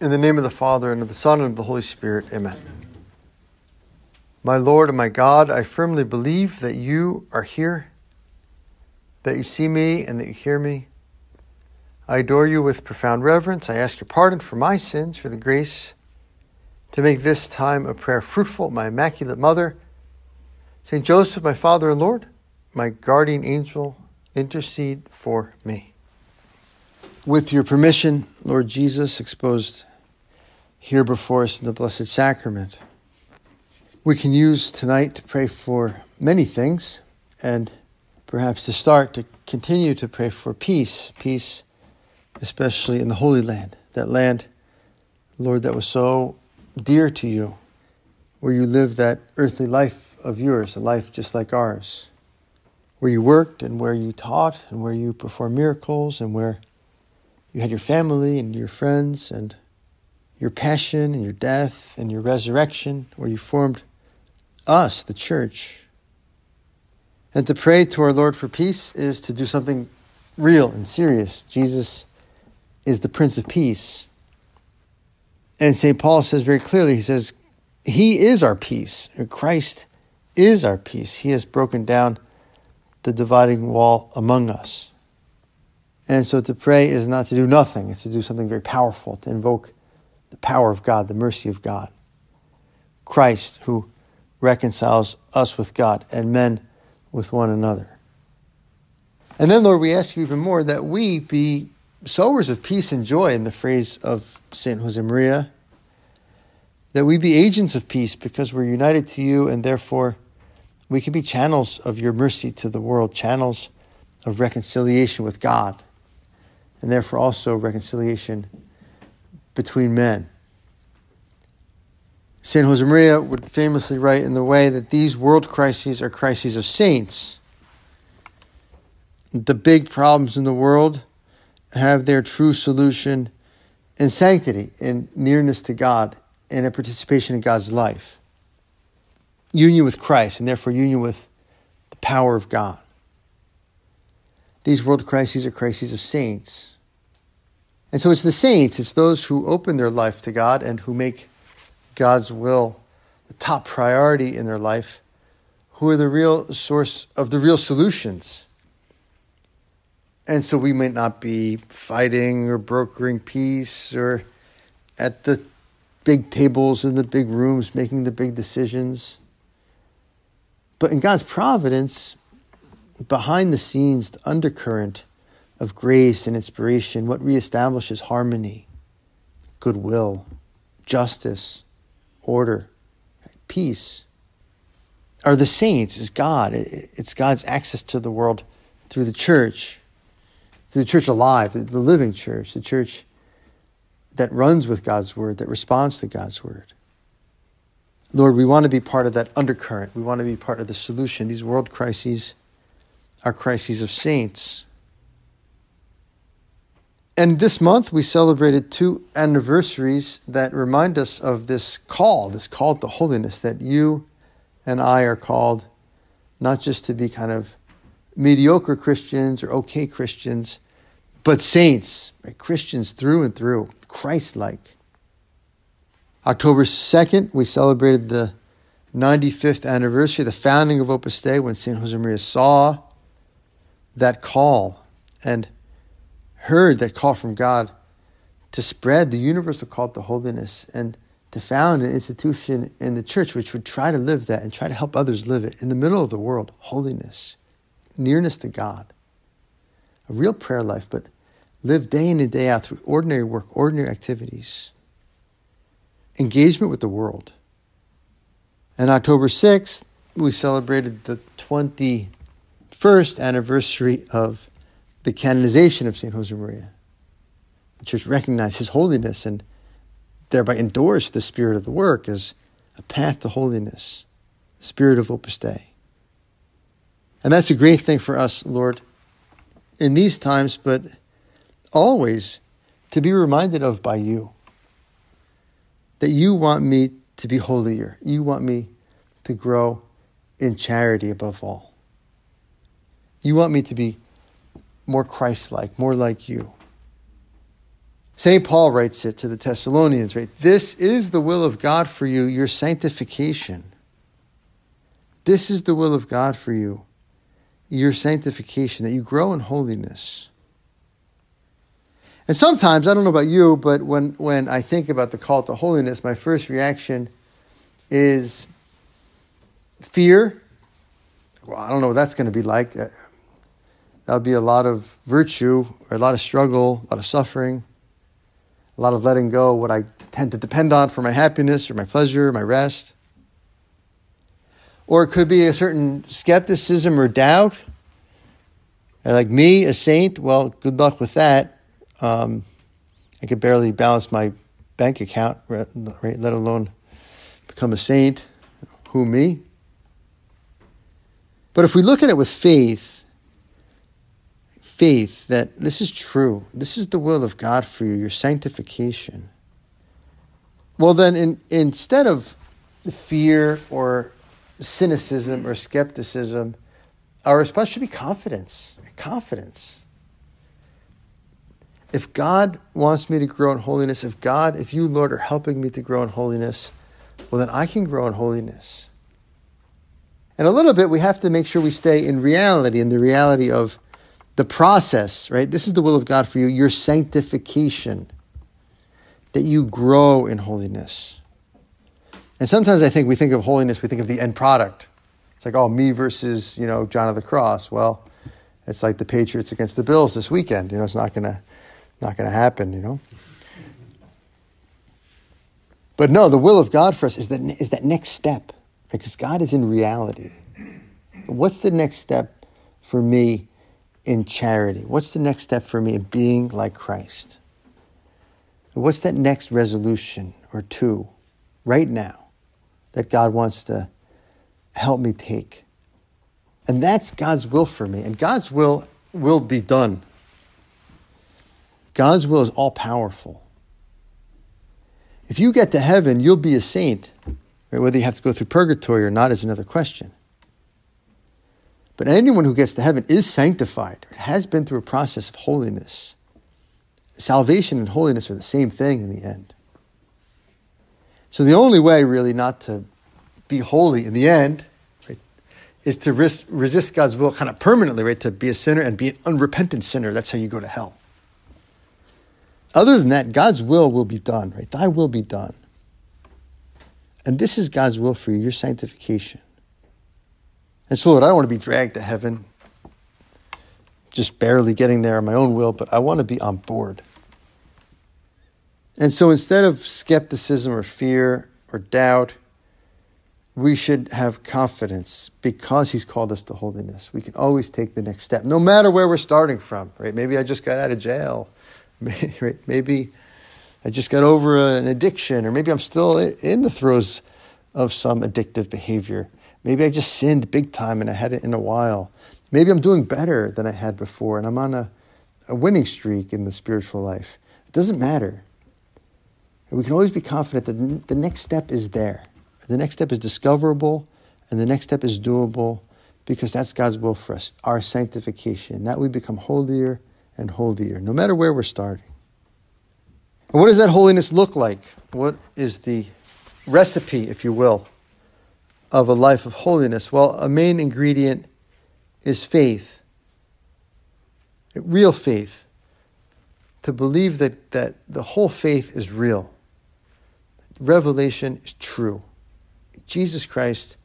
In the name of the Father, and of the Son, and of the Holy Spirit, amen. My Lord and my God, I firmly believe that you are here, that you see me, and that you hear me. I adore you with profound reverence. I ask your pardon for my sins, for the grace to make this time of prayer fruitful. My Immaculate Mother, St. Joseph, my Father and Lord, my guardian angel, intercede for me. With your permission, Lord Jesus, exposed here before us in the Blessed Sacrament. We can use tonight to pray for many things, and perhaps to start to continue to pray for peace, peace, especially in the Holy Land, that land, Lord, that was so dear to you, where you lived that earthly life of yours, a life just like ours, where you worked and where you taught and where you performed miracles and where you had your family and your friends and your passion and your death and your resurrection, where you formed us, the church. And to pray to our Lord for peace is to do something real and serious. Jesus is the Prince of Peace. And St. Paul says very clearly, he says, He is our peace. Christ is our peace. He has broken down the dividing wall among us. And so to pray is not to do nothing, it's to do something very powerful, to invoke the power of God, the mercy of God. Christ, who reconciles us with God and men with one another. And then, Lord, we ask you even more that we be sowers of peace and joy, in the phrase of St. Josemaria, that we be agents of peace because we're united to you and therefore we can be channels of your mercy to the world, channels of reconciliation with God, and therefore also reconciliation between men. St. Josemaria would famously write in the way that these world crises are crises of saints. The big problems in the world have their true solution in sanctity, in nearness to God, and a participation in God's life. Union with Christ, and therefore union with the power of God. These world crises are crises of saints. And so it's the saints, it's those who open their life to God and who make God's will the top priority in their life, who are the real source of the real solutions. And so we might not be fighting or brokering peace or at the big tables in the big rooms making the big decisions. But in God's providence, behind the scenes, the undercurrent of grace and inspiration, what reestablishes harmony, goodwill, justice, order, peace, are the saints, is God. It's God's access to the world through the church, through the church alive, the living church, the church that runs with God's word, that responds to God's word. Lord, we want to be part of that undercurrent. We want to be part of the solution. These world crises are crises of saints. And this month we celebrated two anniversaries that remind us of this call, this call to holiness, that you and I are called not just to be kind of mediocre Christians or okay Christians, but saints, right? Christians through and through, Christ like. October 2nd, we celebrated the 95th anniversary, the founding of Opus Dei, when St. Josemaria saw that call and heard that call from God to spread the universal call to holiness and to found an institution in the church which would try to live that and try to help others live it in the middle of the world holiness, nearness to God, a real prayer life, but live day in and day out through ordinary work, ordinary activities, engagement with the world. And October 6th, we celebrated the 21st anniversary of the canonization of St. Josemaria. The church recognized his holiness and thereby endorsed the spirit of the work as a path to holiness, the spirit of Opus Dei. And that's a great thing for us, Lord, in these times, but always to be reminded of by you. That you want me to be holier. You want me to grow in charity above all. You want me to be more Christ like, more like you. St. Paul writes it to the Thessalonians, right? This is the will of God for you, your sanctification. This is the will of God for you, your sanctification, that you grow in holiness. And sometimes, I don't know about you, but when, when I think about the call to holiness, my first reaction is fear. Well, I don't know what that's going to be like. Uh, Uh, That'll be a lot of virtue, or a lot of struggle, a lot of suffering, a lot of letting go what I tend to depend on for my happiness or my pleasure, my rest. Or it could be a certain skepticism or doubt. And like me, a saint, well, good luck with that. Um, I could barely balance my bank account, right, let alone become a saint. Who, me? But if we look at it with faith, faith that this is true, this is the will of God for you, your sanctification, well, then in, instead of fear or cynicism or skepticism, our response should be confidence. Confidence. If God wants me to grow in holiness, if God, if you, Lord, are helping me to grow in holiness, well, then I can grow in holiness. And a little bit, we have to make sure we stay in reality, in the reality of the process, right? This is the will of God for you, your sanctification, that you grow in holiness. And sometimes I think we think of holiness, we think of the end product. It's like, oh, me versus, you know, John of the Cross. Well, it's like the Patriots against the Bills this weekend. You know, it's not gonna not gonna happen, you know. But no, the will of God for us is that is that next step. Because God is in reality. What's the next step for me in charity? What's the next step for me in being like Christ? What's that next resolution or two right now that God wants to help me take? And that's God's will for me. And God's will will be done. God's will is all powerful. If you get to heaven, you'll be a saint. Right? Whether you have to go through purgatory or not is another question. But anyone who gets to heaven is sanctified, has been through a process of holiness. Salvation and holiness are the same thing in the end. So the only way, really, not to be holy in the end, right, is to res- resist God's will kind of permanently, right? To be a sinner and be an unrepentant sinner. That's how you go to hell. Other than that, God's will will be done, right? Thy will be done. And this is God's will for you, your sanctification. And so, Lord, I don't want to be dragged to heaven, just barely getting there on my own will, but I want to be on board. And so instead of skepticism or fear or doubt, we should have confidence because he's called us to holiness. We can always take the next step, no matter where we're starting from, right? Maybe I just got out of jail. Maybe I just got over an addiction, or maybe I'm still in the throes of some addictive behavior. Maybe I just sinned big time and I had it in a while. Maybe I'm doing better than I had before and I'm on a, a winning streak in the spiritual life. It doesn't matter. We can always be confident that the next step is there. The next step is discoverable and the next step is doable because that's God's will for us, our sanctification, that we become holier and holier, no matter where we're starting. And what does that holiness look like? What is the recipe, if you will, of a life of holiness? Well, a main ingredient is faith, real faith, to believe that, that the whole faith is real. Revelation is true. Jesus Christ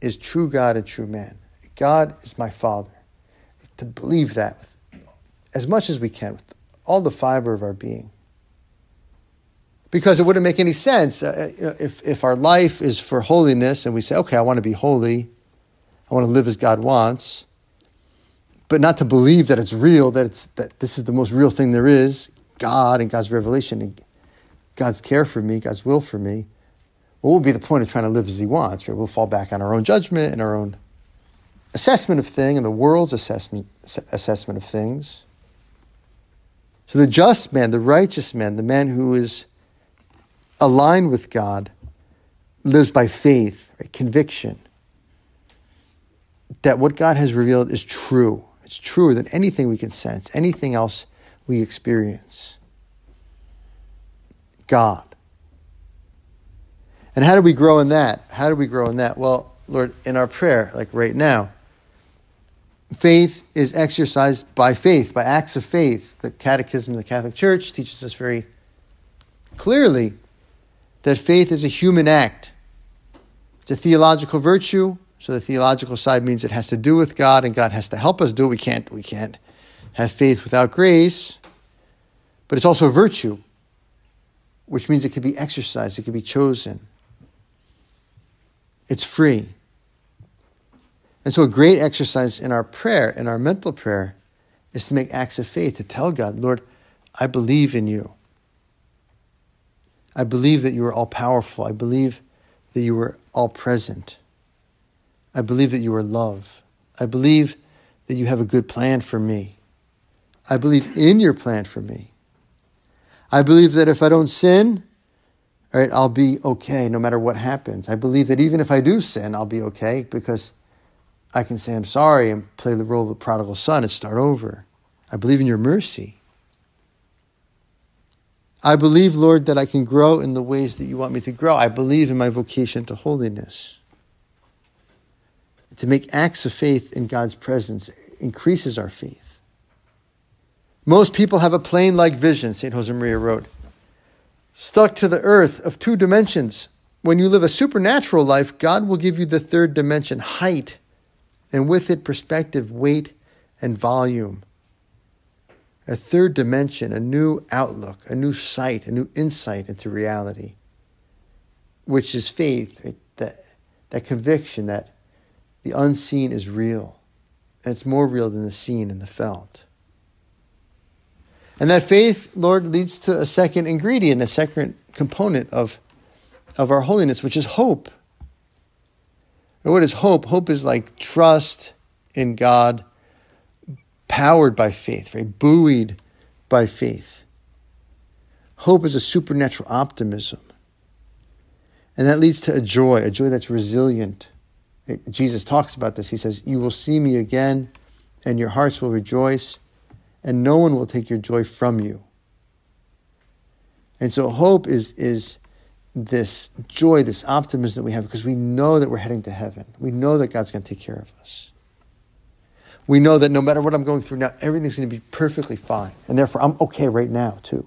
is true God and true man. God is my Father. To believe that as much as we can, with all the fiber of our being because it wouldn't make any sense uh, uh if, if our life is for holiness and we say, okay, I want to be holy, I want to live as God wants, but not to believe that it's real, that it's that this is the most real thing there is, God and God's revelation and God's care for me, God's will for me. What will be the point of trying to live as He wants? Right? We'll fall back on our own judgment and our own assessment of thing and the world's assessment assessment of things. So the just man, the righteous man, the man who is aligned with God lives by faith, right? conviction that what God has revealed is true. It's truer than anything we can sense, anything else we experience. God. And how do we grow in that? How do we grow in that? Well, Lord, in our prayer, like right now, faith is exercised by faith, by acts of faith. The Catechism of the Catholic Church teaches us very clearly that faith is a human act. It's a theological virtue. So the theological side means it has to do with God, and God has to help us do it. We can't, we can't have faith without grace. But it's also a virtue, which means it can be exercised, it can be chosen. It's free. And so, a great exercise in our prayer, in our mental prayer, is to make acts of faith, to tell God, Lord, I believe in you. I believe that you are all powerful. I believe that you are all present. I believe that you are love. I believe that you have a good plan for me. I believe in your plan for me. I believe that if I don't sin, all right, I'll be okay no matter what happens. I believe that even if I do sin, I'll be okay because I can say I'm sorry and play the role of the prodigal son and start over. I believe in your mercy. I believe, Lord, that I can grow in the ways that you want me to grow. I believe in my vocation to holiness. To make acts of faith in God's presence increases our faith. Most people have a plane like vision, St. Josemaria wrote stuck to the earth of two dimensions. When you live a supernatural life, God will give you the third dimension, height, and with it, perspective, weight, and volume. A third dimension, a new outlook, a new sight, a new insight into reality, which is faith, right? that, that conviction that the unseen is real, and it's more real than the seen and the felt. And that faith, Lord, leads to a second ingredient, a second component of, of our holiness, which is hope. And what is hope? Hope is like trust in God, powered by faith, right? Buoyed by faith. Hope is a supernatural optimism. And that leads to a joy, a joy that's resilient. Jesus talks about this. He says, You will see me again, and your hearts will rejoice and no one will take your joy from you. And so hope is, is this joy, this optimism that we have because we know that we're heading to heaven. We know that God's going to take care of us. We know that no matter what I'm going through now, everything's going to be perfectly fine. And therefore, I'm okay right now, too.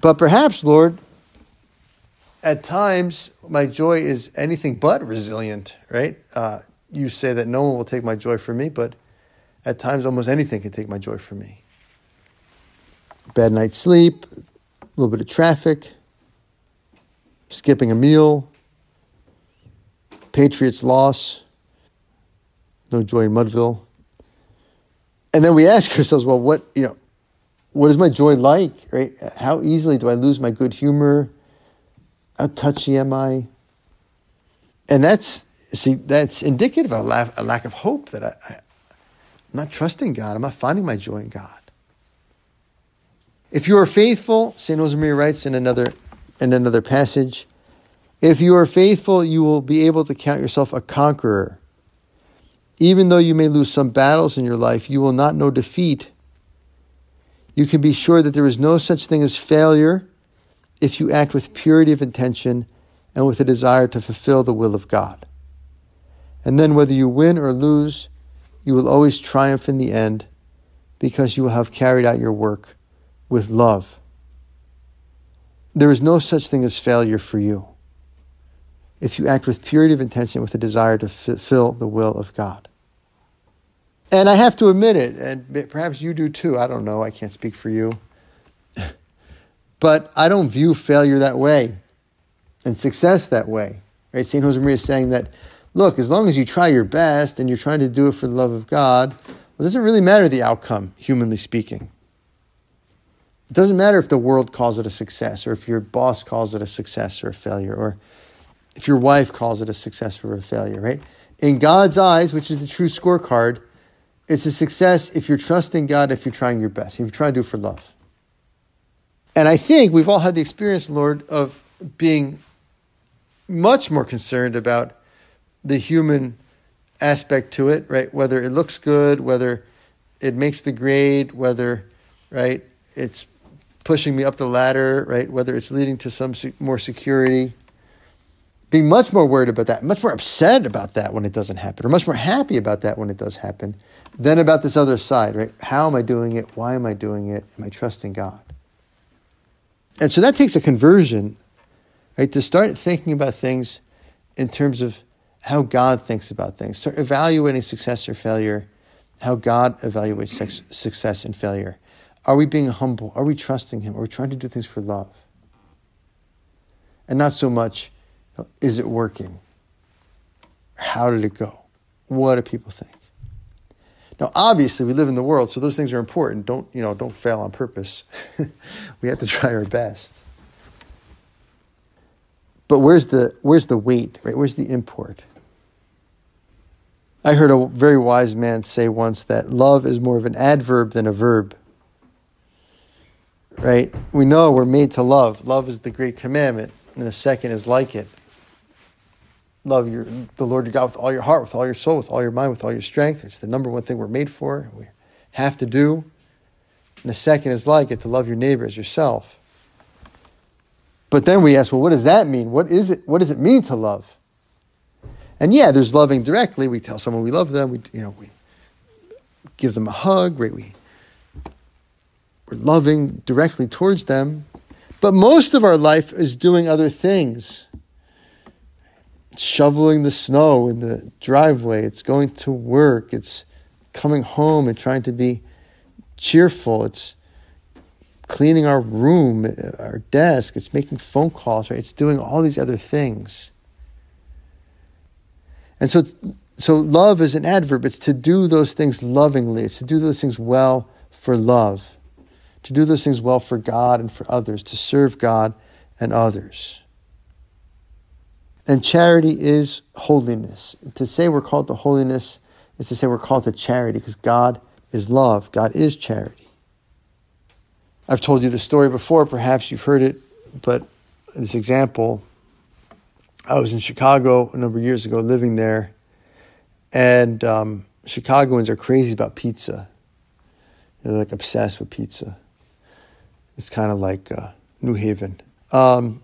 But perhaps, Lord, at times my joy is anything but resilient, right? Uh, you say that no one will take my joy from me, but at times, almost anything can take my joy from me. Bad night's sleep, a little bit of traffic, skipping a meal, Patriots loss, no joy in Mudville. And then we ask ourselves, well, what, you know, what is my joy like, right? How easily do I lose my good humor? How touchy am I? And that's, see, that's indicative of a lack, a lack of hope that I, I'm not trusting God. I'm not finding my joy in God. If you are faithful, St. Josemaria writes in another, in another passage, if you are faithful, you will be able to count yourself a conqueror. Even though you may lose some battles in your life, you will not know defeat. You can be sure that there is no such thing as failure if you act with purity of intention and with a desire to fulfill the will of God. And then, whether you win or lose, you will always triumph in the end because you will have carried out your work with love. There is no such thing as failure for you if you act with purity of intention with a desire to fulfill the will of God. And I have to admit it, and perhaps you do too. I don't know. I can't speak for you. But I don't view failure that way and success that way. Right? St. Josemaria is saying that look, as long as you try your best and you're trying to do it for the love of God, well, it doesn't really matter the outcome, humanly speaking. It doesn't matter if the world calls it a success, or if your boss calls it a success or a failure, or if your wife calls it a success or a failure, right? In God's eyes, which is the true scorecard, it's a success if you're trusting God, if you're trying your best, if you're trying to do it for love. And I think we've all had the experience, Lord, of being much more concerned about the human aspect to it, right? Whether it looks good, whether it makes the grade, whether right it's pushing me up the ladder, right? Whether it's leading to some more security, being much more worried about that, much more upset about that when it doesn't happen, or much more happy about that when it does happen, than about this other side, right? How am I doing it? Why am I doing it? Am I trusting God? And so that takes a conversion, right? To start thinking about things in terms of how God thinks about things, start evaluating success or failure, how God evaluates success and failure. Are we being humble? Are we trusting Him? Are we trying to do things for love? And not so much, is it working? How did it go? What do people think? Now, obviously, we live in the world, so those things are important. Don't you know? Don't fail on purpose. we have to try our best. But where's the where's the weight? Right? Where's the import? I heard a very wise man say once that love is more of an adverb than a verb. Right? We know we're made to love. Love is the great commandment, and the second is like it love your the Lord your God with all your heart, with all your soul, with all your mind, with all your strength. It's the number one thing we're made for. We have to do. And the second is like it to love your neighbor as yourself. But then we ask, well, what does that mean? What is it? What does it mean to love? And yeah, there's loving directly. We tell someone we love them. We you know we give them a hug. Right? We we're loving directly towards them. But most of our life is doing other things shoveling the snow in the driveway, it's going to work, it's coming home and trying to be cheerful, it's cleaning our room, our desk, it's making phone calls, right? It's doing all these other things. And so so love is an adverb. It's to do those things lovingly. It's to do those things well for love. To do those things well for God and for others, to serve God and others. And charity is holiness. To say we're called to holiness is to say we're called to charity because God is love. God is charity. I've told you the story before, perhaps you've heard it, but this example I was in Chicago a number of years ago living there, and um, Chicagoans are crazy about pizza. They're like obsessed with pizza. It's kind of like uh, New Haven. Um,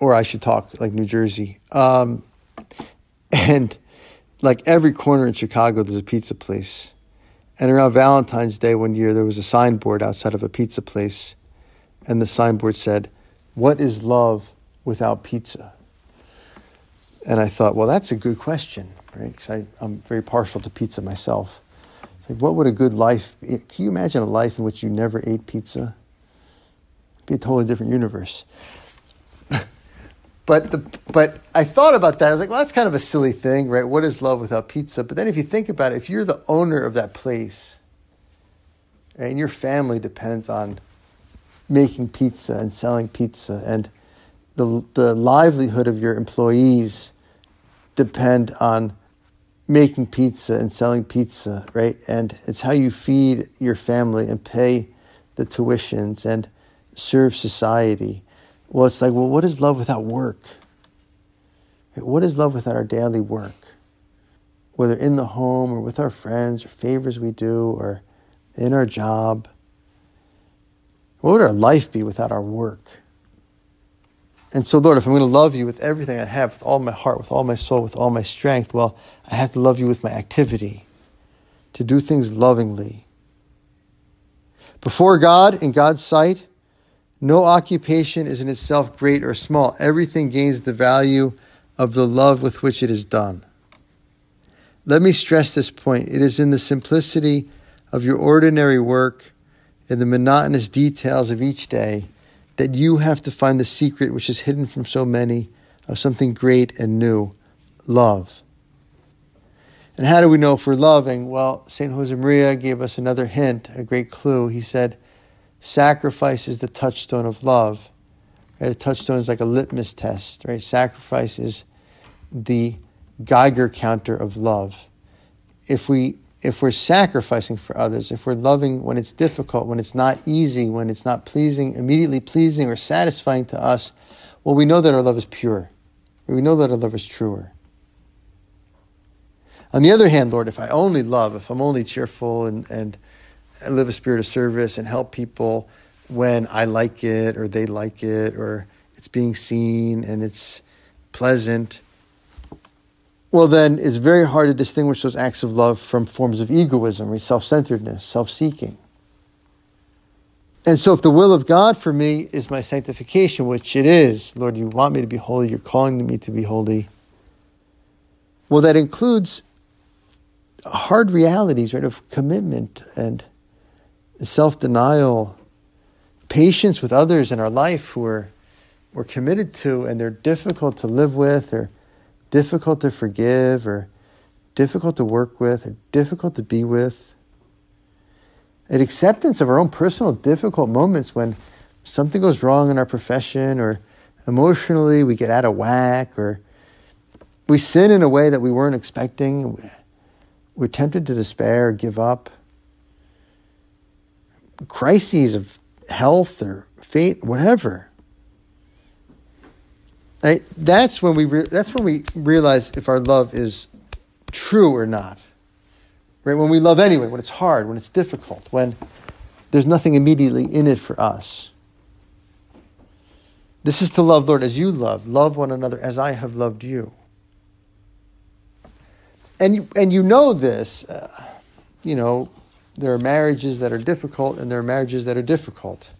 or I should talk like New Jersey. Um, and like every corner in Chicago, there's a pizza place. And around Valentine's Day one year, there was a signboard outside of a pizza place. And the signboard said, What is love without pizza? And I thought, well, that's a good question, right? Because I'm very partial to pizza myself. Like, what would a good life be? Can you imagine a life in which you never ate pizza? It'd be a totally different universe. But the but I thought about that. I was like, well, that's kind of a silly thing, right? What is love without pizza? But then if you think about it, if you're the owner of that place, and your family depends on making pizza and selling pizza, and the the livelihood of your employees depend on making pizza and selling pizza, right? And it's how you feed your family and pay the tuitions and serve society well, it's like, well, what is love without work? What is love without our daily work? Whether in the home or with our friends or favors we do or in our job. What would our life be without our work? And so, Lord, if I'm going to love you with everything I have, with all my heart, with all my soul, with all my strength, well, I have to love you with my activity, to do things lovingly. Before God, in God's sight, no occupation is in itself great or small. Everything gains the value of the love with which it is done. Let me stress this point. It is in the simplicity of your ordinary work, in the monotonous details of each day, that you have to find the secret which is hidden from so many of something great and new love. And how do we know if we're loving? Well, St. Josemaria gave us another hint, a great clue. He said, Sacrifice is the touchstone of love. Right? A touchstone is like a litmus test, right? Sacrifice is the Geiger counter of love. If we if we're sacrificing for others, if we're loving when it's difficult, when it's not easy, when it's not pleasing, immediately pleasing or satisfying to us, well, we know that our love is pure. We know that our love is truer. On the other hand, Lord, if I only love, if I'm only cheerful and, and live a spirit of service and help people when I like it or they like it or it's being seen and it's pleasant, well, then it's very hard to distinguish those acts of love from forms of egoism or self centeredness, self seeking. And so, if the will of God for me is my sanctification, which it is, Lord, you want me to be holy, you're calling me to be holy, well, that includes hard realities, right, of commitment and self denial, patience with others in our life who are, we're committed to and they're difficult to live with or difficult to forgive or difficult to work with or difficult to be with. An acceptance of our own personal difficult moments when something goes wrong in our profession or emotionally we get out of whack or we sin in a way that we weren't expecting. We're tempted to despair, give up. Crises of health or faith, whatever. Right? That's when we re- that's when we realize if our love is true or not. Right? When we love anyway, when it's hard, when it's difficult, when there's nothing immediately in it for us. This is to love, Lord, as you love. Love one another as I have loved you. And you, and you know this, uh, you know, there are marriages that are difficult and there are marriages that are difficult.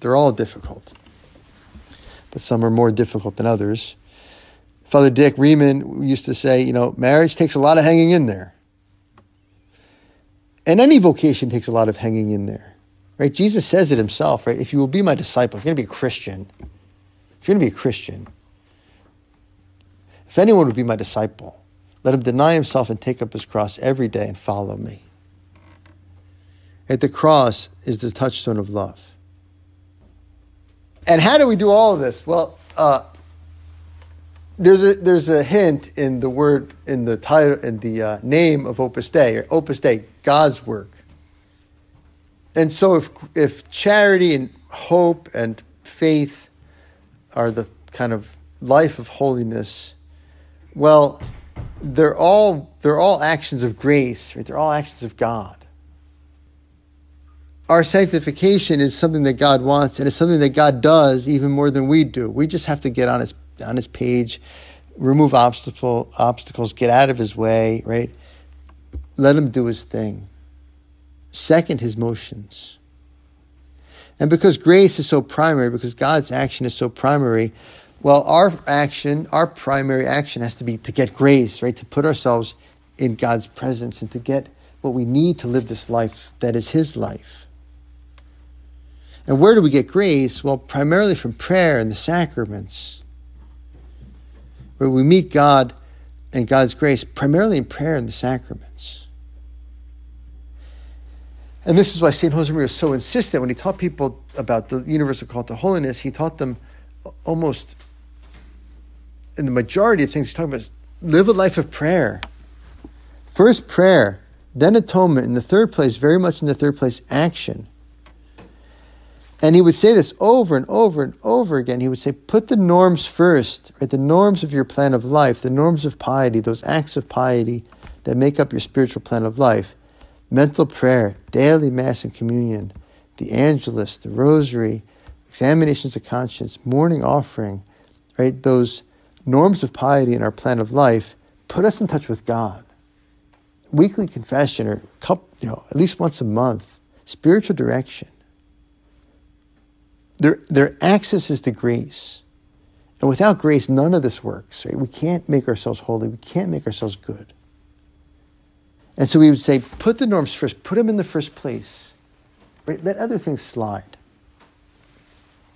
They're all difficult but some are more difficult than others. Father Dick Riemann used to say, you know, marriage takes a lot of hanging in there. And any vocation takes a lot of hanging in there. Right? Jesus says it himself, right? If you will be my disciple, if you're going to be a Christian, if you're going to be a Christian, if anyone would be my disciple, let him deny himself and take up his cross every day and follow me. At the cross is the touchstone of love. And how do we do all of this? Well, uh, there's a there's a hint in the word in the title in the uh, name of Opus Dei or Opus Dei, God's work. And so, if if charity and hope and faith are the kind of life of holiness, well, they're all they're all actions of grace, right? They're all actions of God our sanctification is something that God wants and it's something that God does even more than we do. We just have to get on his on his page, remove obstacle obstacles, get out of his way, right? Let him do his thing. Second his motions. And because grace is so primary, because God's action is so primary, well, our action, our primary action has to be to get grace, right? To put ourselves in God's presence and to get what we need to live this life that is His life. And where do we get grace? Well, primarily from prayer and the sacraments, where we meet God and God's grace primarily in prayer and the sacraments. And this is why St. Josemaria was so insistent when he taught people about the universal call to holiness, he taught them almost in the majority of things he's talking about is live a life of prayer. First prayer, then atonement, in the third place, very much in the third place, action. And he would say this over and over and over again. He would say, put the norms first, right? The norms of your plan of life, the norms of piety, those acts of piety that make up your spiritual plan of life. Mental prayer, daily Mass and communion, the Angelus, the Rosary, examinations of conscience, morning offering, right? Those norms of piety in our plan of life put us in touch with God. Weekly confession, or couple, you know, at least once a month, spiritual direction their, their access is to grace. And without grace, none of this works. Right? We can't make ourselves holy. We can't make ourselves good. And so we would say, put the norms first, put them in the first place. Right? Let other things slide.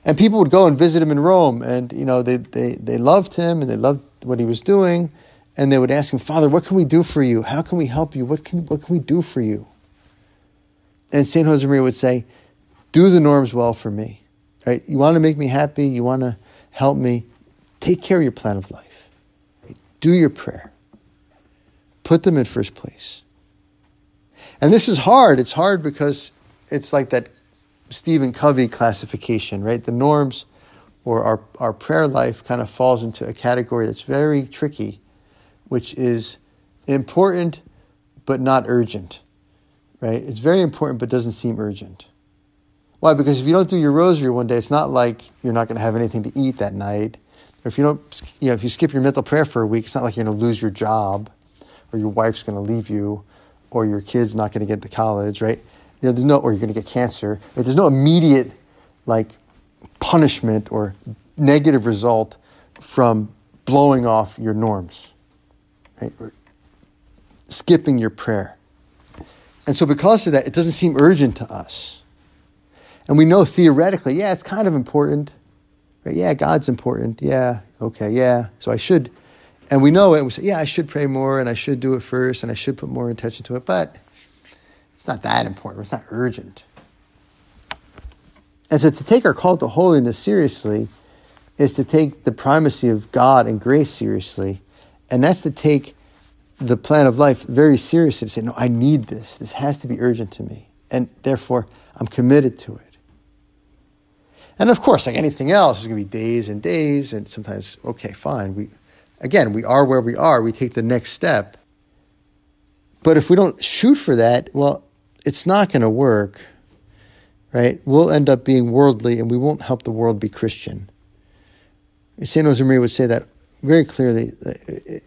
And people would go and visit him in Rome, and you know, they, they, they loved him and they loved what he was doing, and they would ask him, Father, what can we do for you? How can we help you? What can, what can we do for you? And St. Josemaria would say, Do the norms well for me. Right? You want to make me happy, you want to help me, take care of your plan of life. Do your prayer. Put them in first place. And this is hard. It's hard because it's like that Stephen Covey classification, right? The norms or our, our prayer life kind of falls into a category that's very tricky, which is important but not urgent, right? It's very important but doesn't seem urgent. Why? Because if you don't do your rosary one day, it's not like you're not going to have anything to eat that night. Or if you don't, you know, if you skip your mental prayer for a week, it's not like you're going to lose your job, or your wife's going to leave you, or your kid's not going to get to college, right? You know, there's no, or you're going to get cancer. Right? There's no immediate, like, punishment or negative result from blowing off your norms, right? Skipping your prayer. And so, because of that, it doesn't seem urgent to us. And we know theoretically, yeah, it's kind of important. Right? Yeah, God's important. Yeah, okay, yeah. So I should, and we know it. We say, yeah, I should pray more, and I should do it first, and I should put more attention to it. But it's not that important. It's not urgent. And so, to take our call to holiness seriously is to take the primacy of God and grace seriously, and that's to take the plan of life very seriously to say, no, I need this. This has to be urgent to me. And therefore, I'm committed to it. And of course, like anything else, there's going to be days and days, and sometimes, okay, fine. We, again, we are where we are. We take the next step. But if we don't shoot for that, well, it's not going to work, right? We'll end up being worldly, and we won't help the world be Christian. St. Josemaria would say that very clearly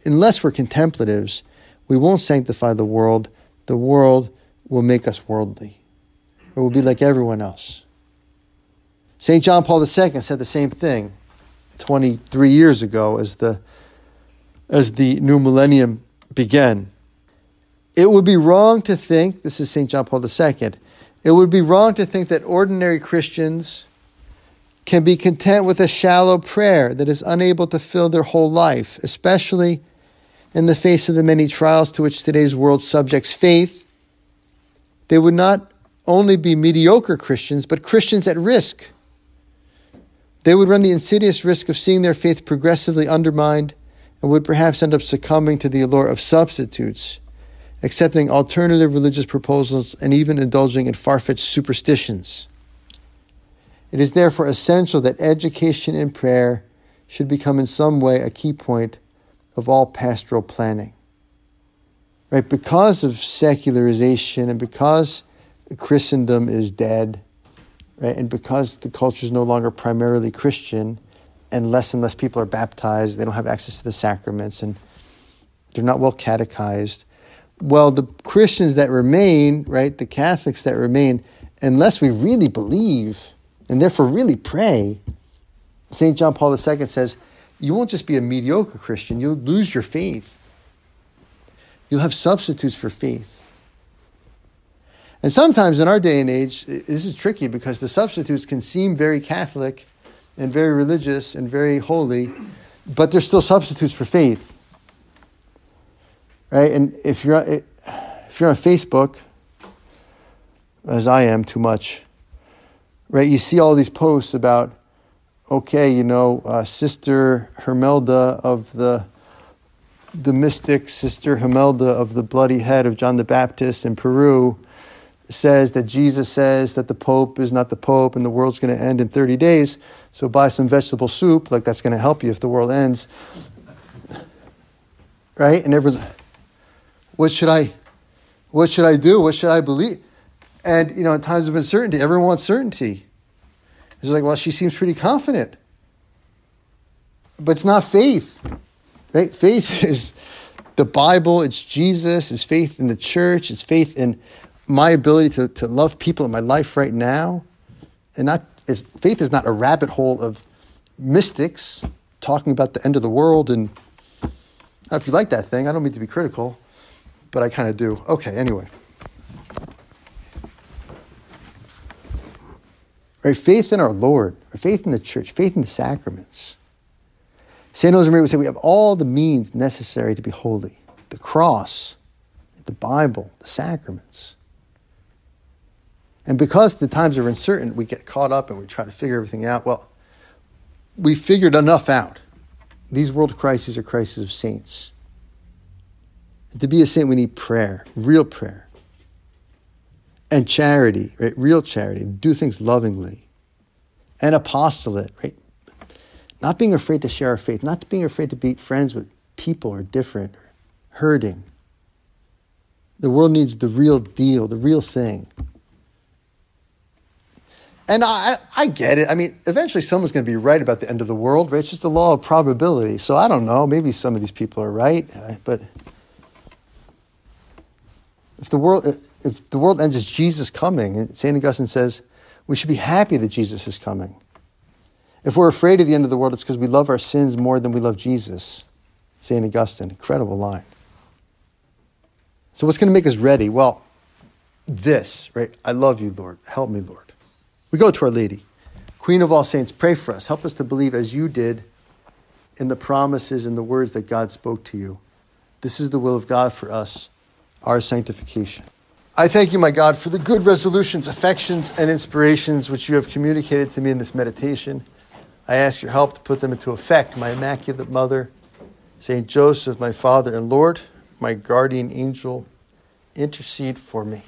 unless we're contemplatives, we won't sanctify the world. The world will make us worldly. It will be like everyone else. St. John Paul II said the same thing 23 years ago as the, as the new millennium began. It would be wrong to think, this is St. John Paul II, it would be wrong to think that ordinary Christians can be content with a shallow prayer that is unable to fill their whole life, especially in the face of the many trials to which today's world subjects faith. They would not only be mediocre Christians, but Christians at risk. They would run the insidious risk of seeing their faith progressively undermined and would perhaps end up succumbing to the allure of substitutes, accepting alternative religious proposals and even indulging in far fetched superstitions. It is therefore essential that education in prayer should become in some way a key point of all pastoral planning. Right? Because of secularization and because Christendom is dead, right? And because the culture is no longer primarily Christian and less and less people are baptized, they don't have access to the sacraments and they're not well catechized. Well, the Christians that remain, right, the Catholics that remain, unless we really believe and therefore really pray. St. John Paul II says, you won't just be a mediocre Christian, you'll lose your faith. You'll have substitutes for faith. And sometimes in our day and age, this is tricky because the substitutes can seem very Catholic and very religious and very holy, but they're still substitutes for faith. Right? And if you're, if you're on Facebook, as I am too much, right? You see all these posts about, okay, you know, uh, Sister Hermelda of the the mystic Sister Hermelda of the bloody head of John the Baptist in Peru says that Jesus says that the Pope is not the Pope and the world's going to end in 30 days. So buy some vegetable soup, like that's going to help you if the world ends. Right? And everyone's, what should I, what should I do? What should I believe? And, you know, in times of uncertainty, everyone wants certainty. It's like, well, she seems pretty confident. But it's not faith, right? Faith is the Bible, it's Jesus, it's faith in the church, it's faith in my ability to, to love people in my life right now. And not is faith is not a rabbit hole of mystics talking about the end of the world and if you like that thing, I don't mean to be critical, but I kind of do. Okay, anyway. Right? Faith in our Lord, faith in the church, faith in the sacraments. St. Josemaria would say we have all the means necessary to be holy the cross, the Bible, the sacraments. And because the times are uncertain, we get caught up and we try to figure everything out. Well, we figured enough out. These world crises are crises of saints. And to be a saint, we need prayer, real prayer and charity, right? Real charity, do things lovingly, and apostolate, right? Not being afraid to share our faith, not being afraid to be friends with people who are different, or hurting. The world needs the real deal, the real thing. And I, I get it. I mean, eventually someone's going to be right about the end of the world, right? It's just the law of probability. So I don't know. Maybe some of these people are right, uh, but if the world if the world ends as Jesus coming, St. Augustine says we should be happy that Jesus is coming. If we're afraid of the end of the world, it's because we love our sins more than we love Jesus. St. Augustine, incredible line. So, what's going to make us ready? Well, this, right? I love you, Lord. Help me, Lord. We go to Our Lady. Queen of all saints, pray for us. Help us to believe as you did in the promises and the words that God spoke to you. This is the will of God for us, our sanctification. I thank you, my God, for the good resolutions, affections, and inspirations which you have communicated to me in this meditation. I ask your help to put them into effect, my Immaculate Mother, Saint Joseph, my Father and Lord, my guardian angel, intercede for me.